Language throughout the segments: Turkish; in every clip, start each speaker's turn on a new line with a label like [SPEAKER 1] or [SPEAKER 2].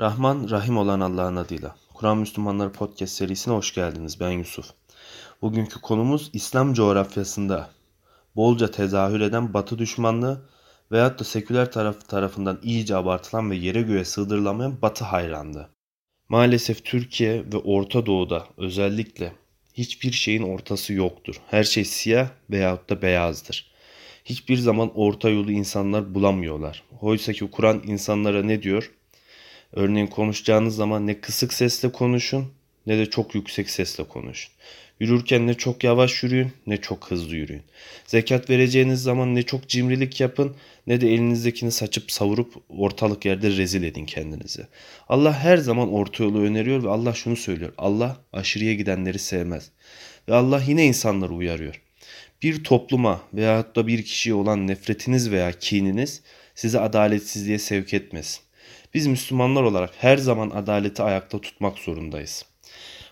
[SPEAKER 1] Rahman Rahim olan Allah'ın adıyla. Kur'an Müslümanları Podcast serisine hoş geldiniz. Ben Yusuf. Bugünkü konumuz İslam coğrafyasında bolca tezahür eden batı düşmanlığı veyahut da seküler taraf tarafından iyice abartılan ve yere göğe sığdırılamayan batı hayranlığı. Maalesef Türkiye ve Orta Doğu'da özellikle hiçbir şeyin ortası yoktur. Her şey siyah veyahut da beyazdır. Hiçbir zaman orta yolu insanlar bulamıyorlar. Oysa ki Kur'an insanlara ne diyor? Örneğin konuşacağınız zaman ne kısık sesle konuşun ne de çok yüksek sesle konuşun. Yürürken ne çok yavaş yürüyün ne çok hızlı yürüyün. Zekat vereceğiniz zaman ne çok cimrilik yapın ne de elinizdekini saçıp savurup ortalık yerde rezil edin kendinizi. Allah her zaman orta yolu öneriyor ve Allah şunu söylüyor. Allah aşırıya gidenleri sevmez. Ve Allah yine insanları uyarıyor. Bir topluma veyahut da bir kişiye olan nefretiniz veya kininiz sizi adaletsizliğe sevk etmesin. Biz Müslümanlar olarak her zaman adaleti ayakta tutmak zorundayız.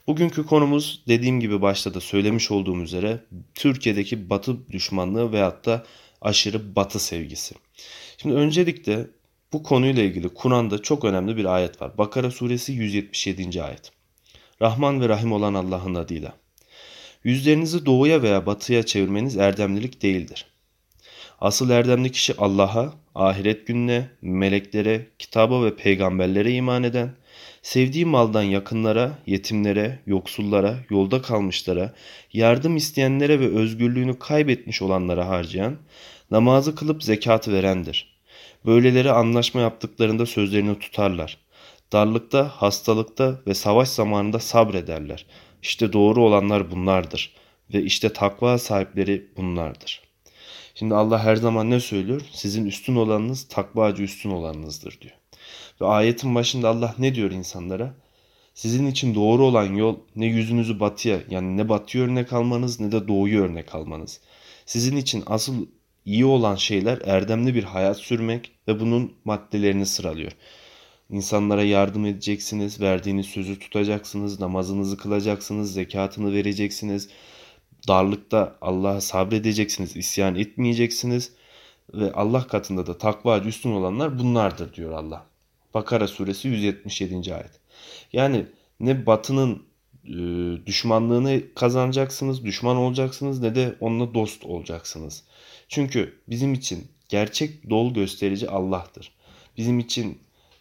[SPEAKER 1] Bugünkü konumuz dediğim gibi başta da söylemiş olduğum üzere Türkiye'deki batı düşmanlığı veyahut da aşırı batı sevgisi. Şimdi öncelikle bu konuyla ilgili Kur'an'da çok önemli bir ayet var. Bakara suresi 177. ayet. Rahman ve Rahim olan Allah'ın adıyla. Yüzlerinizi doğuya veya batıya çevirmeniz erdemlilik değildir. Asıl erdemli kişi Allah'a, ahiret gününe, meleklere, kitaba ve peygamberlere iman eden, sevdiği maldan yakınlara, yetimlere, yoksullara, yolda kalmışlara, yardım isteyenlere ve özgürlüğünü kaybetmiş olanlara harcayan, namazı kılıp zekatı verendir. Böyleleri anlaşma yaptıklarında sözlerini tutarlar. Darlıkta, hastalıkta ve savaş zamanında sabrederler. İşte doğru olanlar bunlardır ve işte takva sahipleri bunlardır. Şimdi Allah her zaman ne söylüyor? Sizin üstün olanınız takvacı üstün olanınızdır diyor. Ve ayetin başında Allah ne diyor insanlara? Sizin için doğru olan yol ne yüzünüzü batıya yani ne batıya örnek almanız ne de doğuya örnek almanız. Sizin için asıl iyi olan şeyler erdemli bir hayat sürmek ve bunun maddelerini sıralıyor. İnsanlara yardım edeceksiniz, verdiğiniz sözü tutacaksınız, namazınızı kılacaksınız, zekatını vereceksiniz, darlıkta Allah'a sabredeceksiniz, isyan etmeyeceksiniz ve Allah katında da takva üstün olanlar bunlardır diyor Allah. Bakara suresi 177. ayet. Yani ne batının e, düşmanlığını kazanacaksınız, düşman olacaksınız ne de onunla dost olacaksınız. Çünkü bizim için gerçek dol gösterici Allah'tır. Bizim için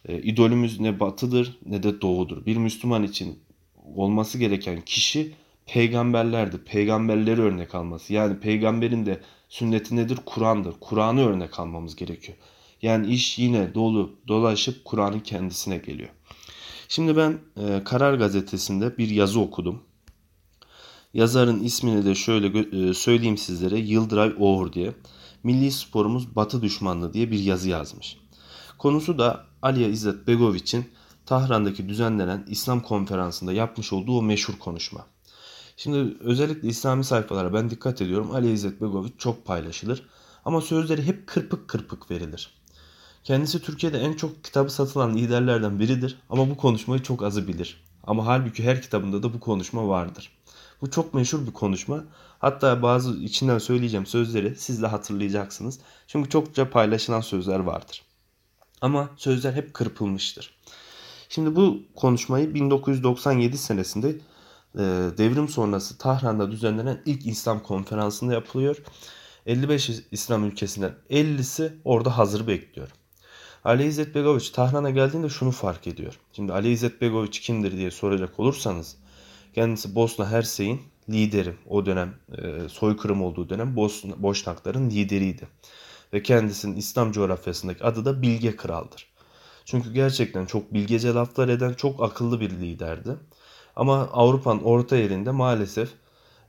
[SPEAKER 1] e, idolümüz ne batıdır ne de doğudur. Bir Müslüman için olması gereken kişi peygamberlerdir. Peygamberleri örnek alması. Yani peygamberin de sünneti nedir? Kur'an'dır. Kur'an'ı örnek almamız gerekiyor. Yani iş yine dolu dolaşıp Kur'an'ın kendisine geliyor. Şimdi ben e, Karar Gazetesi'nde bir yazı okudum. Yazarın ismini de şöyle e, söyleyeyim sizlere. Yıldıray Oğur diye. Milli sporumuz batı düşmanlığı diye bir yazı yazmış. Konusu da Aliye İzzet Begoviç'in Tahran'daki düzenlenen İslam konferansında yapmış olduğu o meşhur konuşma. Şimdi özellikle İslami sayfalara ben dikkat ediyorum. Ali İzzet Begoviç çok paylaşılır. Ama sözleri hep kırpık kırpık verilir. Kendisi Türkiye'de en çok kitabı satılan liderlerden biridir ama bu konuşmayı çok azı bilir. Ama halbuki her kitabında da bu konuşma vardır. Bu çok meşhur bir konuşma. Hatta bazı içinden söyleyeceğim sözleri siz de hatırlayacaksınız. Çünkü çokça paylaşılan sözler vardır. Ama sözler hep kırpılmıştır. Şimdi bu konuşmayı 1997 senesinde devrim sonrası Tahran'da düzenlenen ilk İslam konferansında yapılıyor. 55 İslam ülkesinden 50'si orada hazır bekliyor. Ali İzzet Begoviç Tahran'a geldiğinde şunu fark ediyor. Şimdi Ali İzzet Begoviç kimdir diye soracak olursanız kendisi Bosna Hersey'in lideri. O dönem e, soykırım olduğu dönem Bosna, Boşnakların lideriydi. Ve kendisinin İslam coğrafyasındaki adı da Bilge Kral'dır. Çünkü gerçekten çok bilgece laflar eden çok akıllı bir liderdi. Ama Avrupa'nın orta yerinde maalesef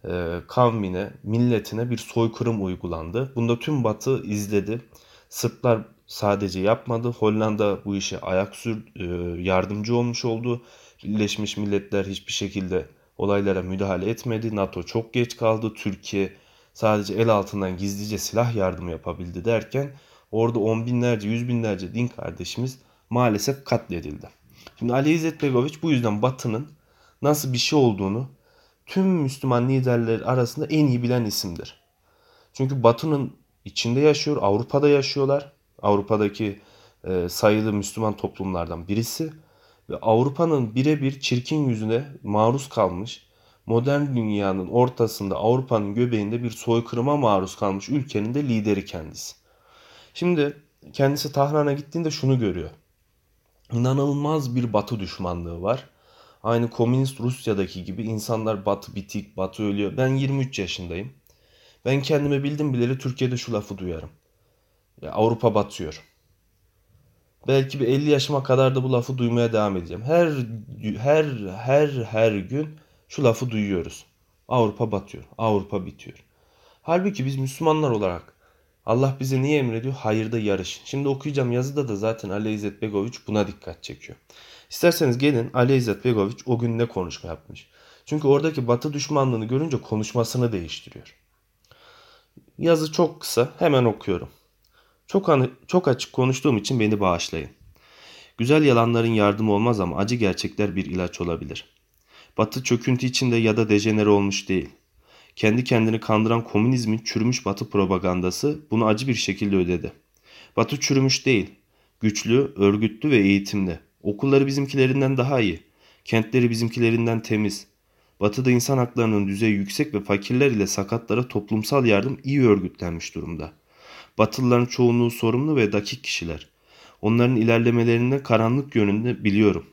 [SPEAKER 1] e, kavmine, milletine bir soykırım uygulandı. Bunda tüm Batı izledi. Sırplar sadece yapmadı. Hollanda bu işe ayak sür, e, yardımcı olmuş oldu. Birleşmiş Milletler hiçbir şekilde olaylara müdahale etmedi. NATO çok geç kaldı. Türkiye sadece el altından gizlice silah yardımı yapabildi derken orada on binlerce, yüz binlerce din kardeşimiz maalesef katledildi. Şimdi Ali İzzet Begoviç bu yüzden Batı'nın nasıl bir şey olduğunu tüm Müslüman liderler arasında en iyi bilen isimdir. Çünkü Batı'nın içinde yaşıyor, Avrupa'da yaşıyorlar. Avrupa'daki e, sayılı Müslüman toplumlardan birisi ve Avrupa'nın birebir çirkin yüzüne maruz kalmış, modern dünyanın ortasında Avrupa'nın göbeğinde bir soykırıma maruz kalmış ülkenin de lideri kendisi. Şimdi kendisi Tahran'a gittiğinde şunu görüyor. İnanılmaz bir batı düşmanlığı var. Aynı komünist Rusya'daki gibi insanlar batı bitik, batı ölüyor. Ben 23 yaşındayım. Ben kendime bildim bileli Türkiye'de şu lafı duyarım. Ya Avrupa batıyor. Belki bir 50 yaşıma kadar da bu lafı duymaya devam edeceğim. Her her her her gün şu lafı duyuyoruz. Avrupa batıyor. Avrupa bitiyor. Halbuki biz Müslümanlar olarak Allah bize niye emrediyor? Hayırda yarış. Şimdi okuyacağım yazıda da zaten Ali İzzet Begoviç buna dikkat çekiyor. İsterseniz gelin Ali İzzet Begoviç o gün ne konuşma yapmış. Çünkü oradaki batı düşmanlığını görünce konuşmasını değiştiriyor. Yazı çok kısa hemen okuyorum. Çok, anı, çok açık konuştuğum için beni bağışlayın. Güzel yalanların yardımı olmaz ama acı gerçekler bir ilaç olabilir. Batı çöküntü içinde ya da dejenere olmuş değil. Kendi kendini kandıran komünizmin çürümüş batı propagandası bunu acı bir şekilde ödedi. Batı çürümüş değil. Güçlü, örgütlü ve eğitimli. Okulları bizimkilerinden daha iyi. Kentleri bizimkilerinden temiz. Batı'da insan haklarının düzeyi yüksek ve fakirler ile sakatlara toplumsal yardım iyi örgütlenmiş durumda. Batılıların çoğunluğu sorumlu ve dakik kişiler. Onların ilerlemelerinde karanlık yönünde biliyorum.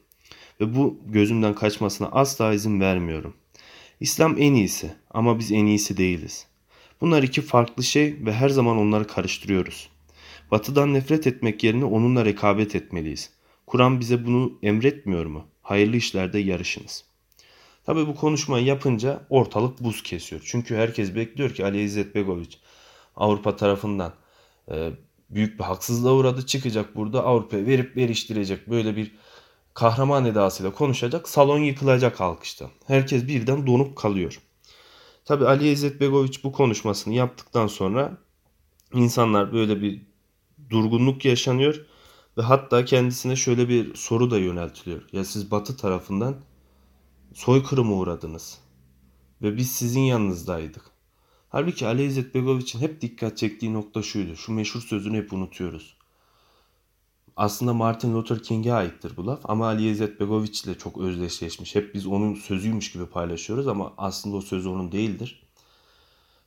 [SPEAKER 1] Ve bu gözümden kaçmasına asla izin vermiyorum. İslam en iyisi ama biz en iyisi değiliz. Bunlar iki farklı şey ve her zaman onları karıştırıyoruz. Batıdan nefret etmek yerine onunla rekabet etmeliyiz. Kur'an bize bunu emretmiyor mu? Hayırlı işlerde yarışınız. Tabi bu konuşmayı yapınca ortalık buz kesiyor. Çünkü herkes bekliyor ki Ali İzzet Begoviç Avrupa tarafından e, büyük bir haksızlığa uğradı. Çıkacak burada Avrupa'ya verip veriştirecek böyle bir kahraman edasıyla konuşacak. Salon yıkılacak alkıştan. Herkes birden donup kalıyor. Tabi Ali İzzet Begoviç bu konuşmasını yaptıktan sonra insanlar böyle bir durgunluk yaşanıyor ve hatta kendisine şöyle bir soru da yöneltiliyor. Ya siz batı tarafından soykırıma uğradınız ve biz sizin yanınızdaydık. Halbuki Ali İzzet Begoviç'in hep dikkat çektiği nokta şuydu. Şu meşhur sözünü hep unutuyoruz. Aslında Martin Luther King'e aittir bu laf ama Ali İzzet Begoviç ile çok özdeşleşmiş. Hep biz onun sözüymüş gibi paylaşıyoruz ama aslında o söz onun değildir.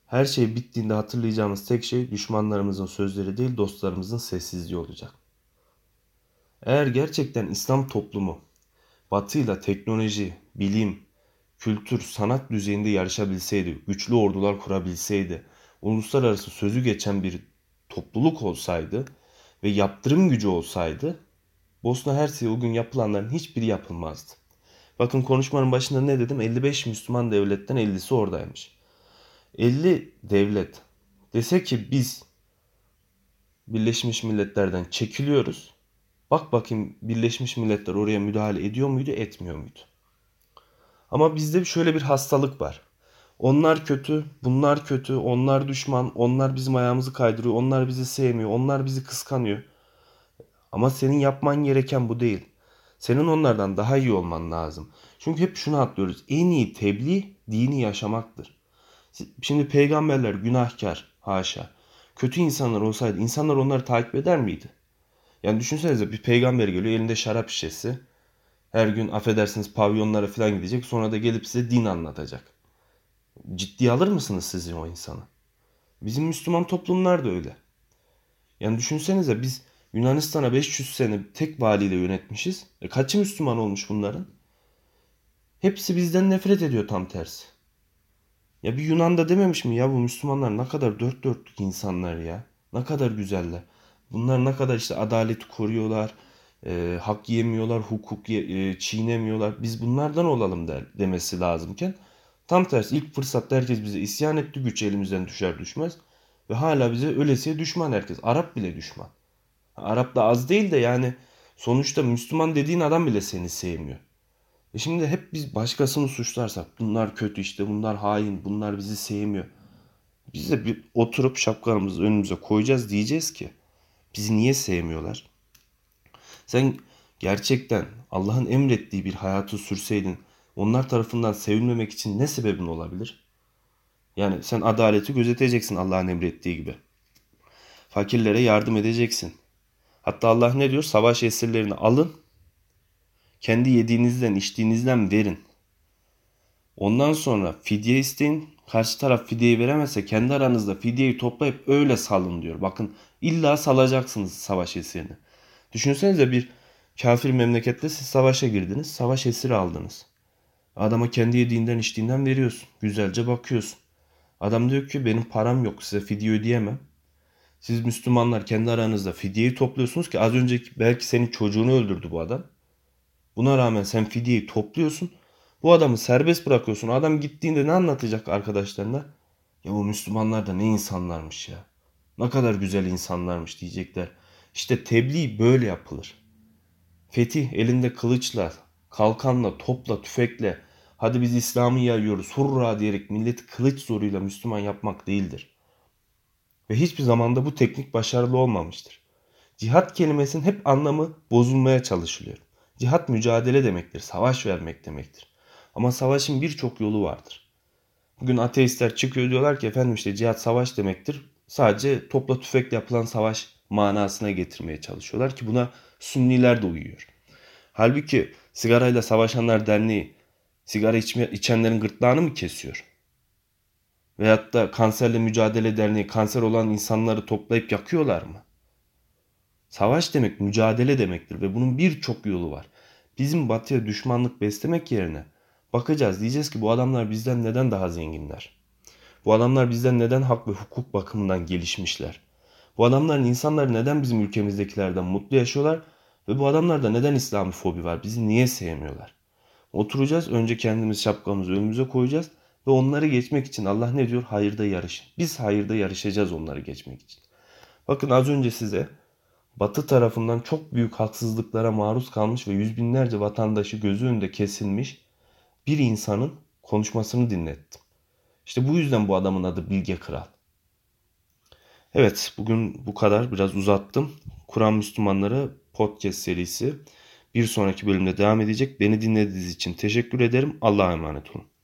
[SPEAKER 1] Her şey bittiğinde hatırlayacağımız tek şey düşmanlarımızın sözleri değil dostlarımızın sessizliği olacak. Eğer gerçekten İslam toplumu Batı teknoloji, bilim, kültür, sanat düzeyinde yarışabilseydi, güçlü ordular kurabilseydi, uluslararası sözü geçen bir topluluk olsaydı ve yaptırım gücü olsaydı Bosna Hersey o gün yapılanların hiçbiri yapılmazdı. Bakın konuşmanın başında ne dedim? 55 Müslüman devletten 50'si oradaymış. 50 devlet dese ki biz Birleşmiş Milletler'den çekiliyoruz. Bak bakayım Birleşmiş Milletler oraya müdahale ediyor muydu, etmiyor muydu? Ama bizde şöyle bir hastalık var. Onlar kötü, bunlar kötü, onlar düşman, onlar bizim ayağımızı kaydırıyor, onlar bizi sevmiyor, onlar bizi kıskanıyor. Ama senin yapman gereken bu değil. Senin onlardan daha iyi olman lazım. Çünkü hep şunu atlıyoruz. En iyi tebliğ dini yaşamaktır. Şimdi peygamberler günahkar, haşa. Kötü insanlar olsaydı insanlar onları takip eder miydi? Yani düşünsenize bir peygamber geliyor elinde şarap şişesi. Her gün affedersiniz pavyonlara falan gidecek. Sonra da gelip size din anlatacak. Ciddi alır mısınız sizin o insanı? Bizim Müslüman toplumlar da öyle. Yani düşünsenize biz Yunanistan'a 500 sene tek valiyle yönetmişiz. E kaçı Müslüman olmuş bunların? Hepsi bizden nefret ediyor tam tersi. Ya bir Yunan'da dememiş mi ya bu Müslümanlar ne kadar dört dörtlük insanlar ya. Ne kadar güzeller. Bunlar ne kadar işte adaleti koruyorlar, e, hak yemiyorlar, hukuk ye, e, çiğnemiyorlar. Biz bunlardan olalım der, demesi lazımken tam tersi ilk fırsatta herkes bize isyan etti, güç elimizden düşer düşmez. Ve hala bize ölesiye düşman herkes. Arap bile düşman. Arap da az değil de yani sonuçta Müslüman dediğin adam bile seni sevmiyor. E şimdi hep biz başkasını suçlarsak bunlar kötü işte bunlar hain bunlar bizi sevmiyor. Biz de bir oturup şapkamızı önümüze koyacağız diyeceğiz ki Bizi niye sevmiyorlar? Sen gerçekten Allah'ın emrettiği bir hayatı sürseydin onlar tarafından sevilmemek için ne sebebin olabilir? Yani sen adaleti gözeteceksin Allah'ın emrettiği gibi. Fakirlere yardım edeceksin. Hatta Allah ne diyor? Savaş esirlerini alın. kendi yediğinizden içtiğinizden verin. Ondan sonra fidye isteyin. Karşı taraf fidyeyi veremezse kendi aranızda fidyeyi toplayıp öyle salın diyor. Bakın illa salacaksınız savaş esirini. Düşünsenize bir kafir memlekette siz savaşa girdiniz. Savaş esiri aldınız. Adama kendi yediğinden içtiğinden veriyorsun. Güzelce bakıyorsun. Adam diyor ki benim param yok size fidye ödeyemem. Siz Müslümanlar kendi aranızda fidyeyi topluyorsunuz ki az önceki belki senin çocuğunu öldürdü bu adam. Buna rağmen sen fidyeyi topluyorsun. Bu adamı serbest bırakıyorsun. Adam gittiğinde ne anlatacak arkadaşlarına? Ya bu Müslümanlar da ne insanlarmış ya. Ne kadar güzel insanlarmış diyecekler. İşte tebliğ böyle yapılır. Fetih elinde kılıçla, kalkanla, topla, tüfekle hadi biz İslam'ı yayıyoruz hurra diyerek milleti kılıç zoruyla Müslüman yapmak değildir. Ve hiçbir zamanda bu teknik başarılı olmamıştır. Cihat kelimesinin hep anlamı bozulmaya çalışılıyor. Cihat mücadele demektir, savaş vermek demektir. Ama savaşın birçok yolu vardır. Bugün ateistler çıkıyor diyorlar ki efendim işte cihat savaş demektir. Sadece topla tüfekle yapılan savaş manasına getirmeye çalışıyorlar ki buna Sünniler de uyuyor. Halbuki sigarayla savaşanlar derneği sigara içme, içenlerin gırtlağını mı kesiyor? Veyahut da kanserle mücadele derneği kanser olan insanları toplayıp yakıyorlar mı? Savaş demek mücadele demektir ve bunun birçok yolu var. Bizim batıya düşmanlık beslemek yerine bakacağız diyeceğiz ki bu adamlar bizden neden daha zenginler? Bu adamlar bizden neden hak ve hukuk bakımından gelişmişler? Bu adamların insanlar neden bizim ülkemizdekilerden mutlu yaşıyorlar ve bu adamlarda neden İslami fobi var? Bizi niye sevmiyorlar? Oturacağız önce kendimiz şapkamızı önümüze koyacağız ve onları geçmek için Allah ne diyor? Hayırda yarışın. Biz hayırda yarışacağız onları geçmek için. Bakın az önce size Batı tarafından çok büyük haksızlıklara maruz kalmış ve yüz binlerce vatandaşı gözü önünde kesilmiş bir insanın konuşmasını dinlettim. İşte bu yüzden bu adamın adı Bilge Kral. Evet bugün bu kadar biraz uzattım. Kur'an Müslümanları podcast serisi bir sonraki bölümde devam edecek. Beni dinlediğiniz için teşekkür ederim. Allah'a emanet olun.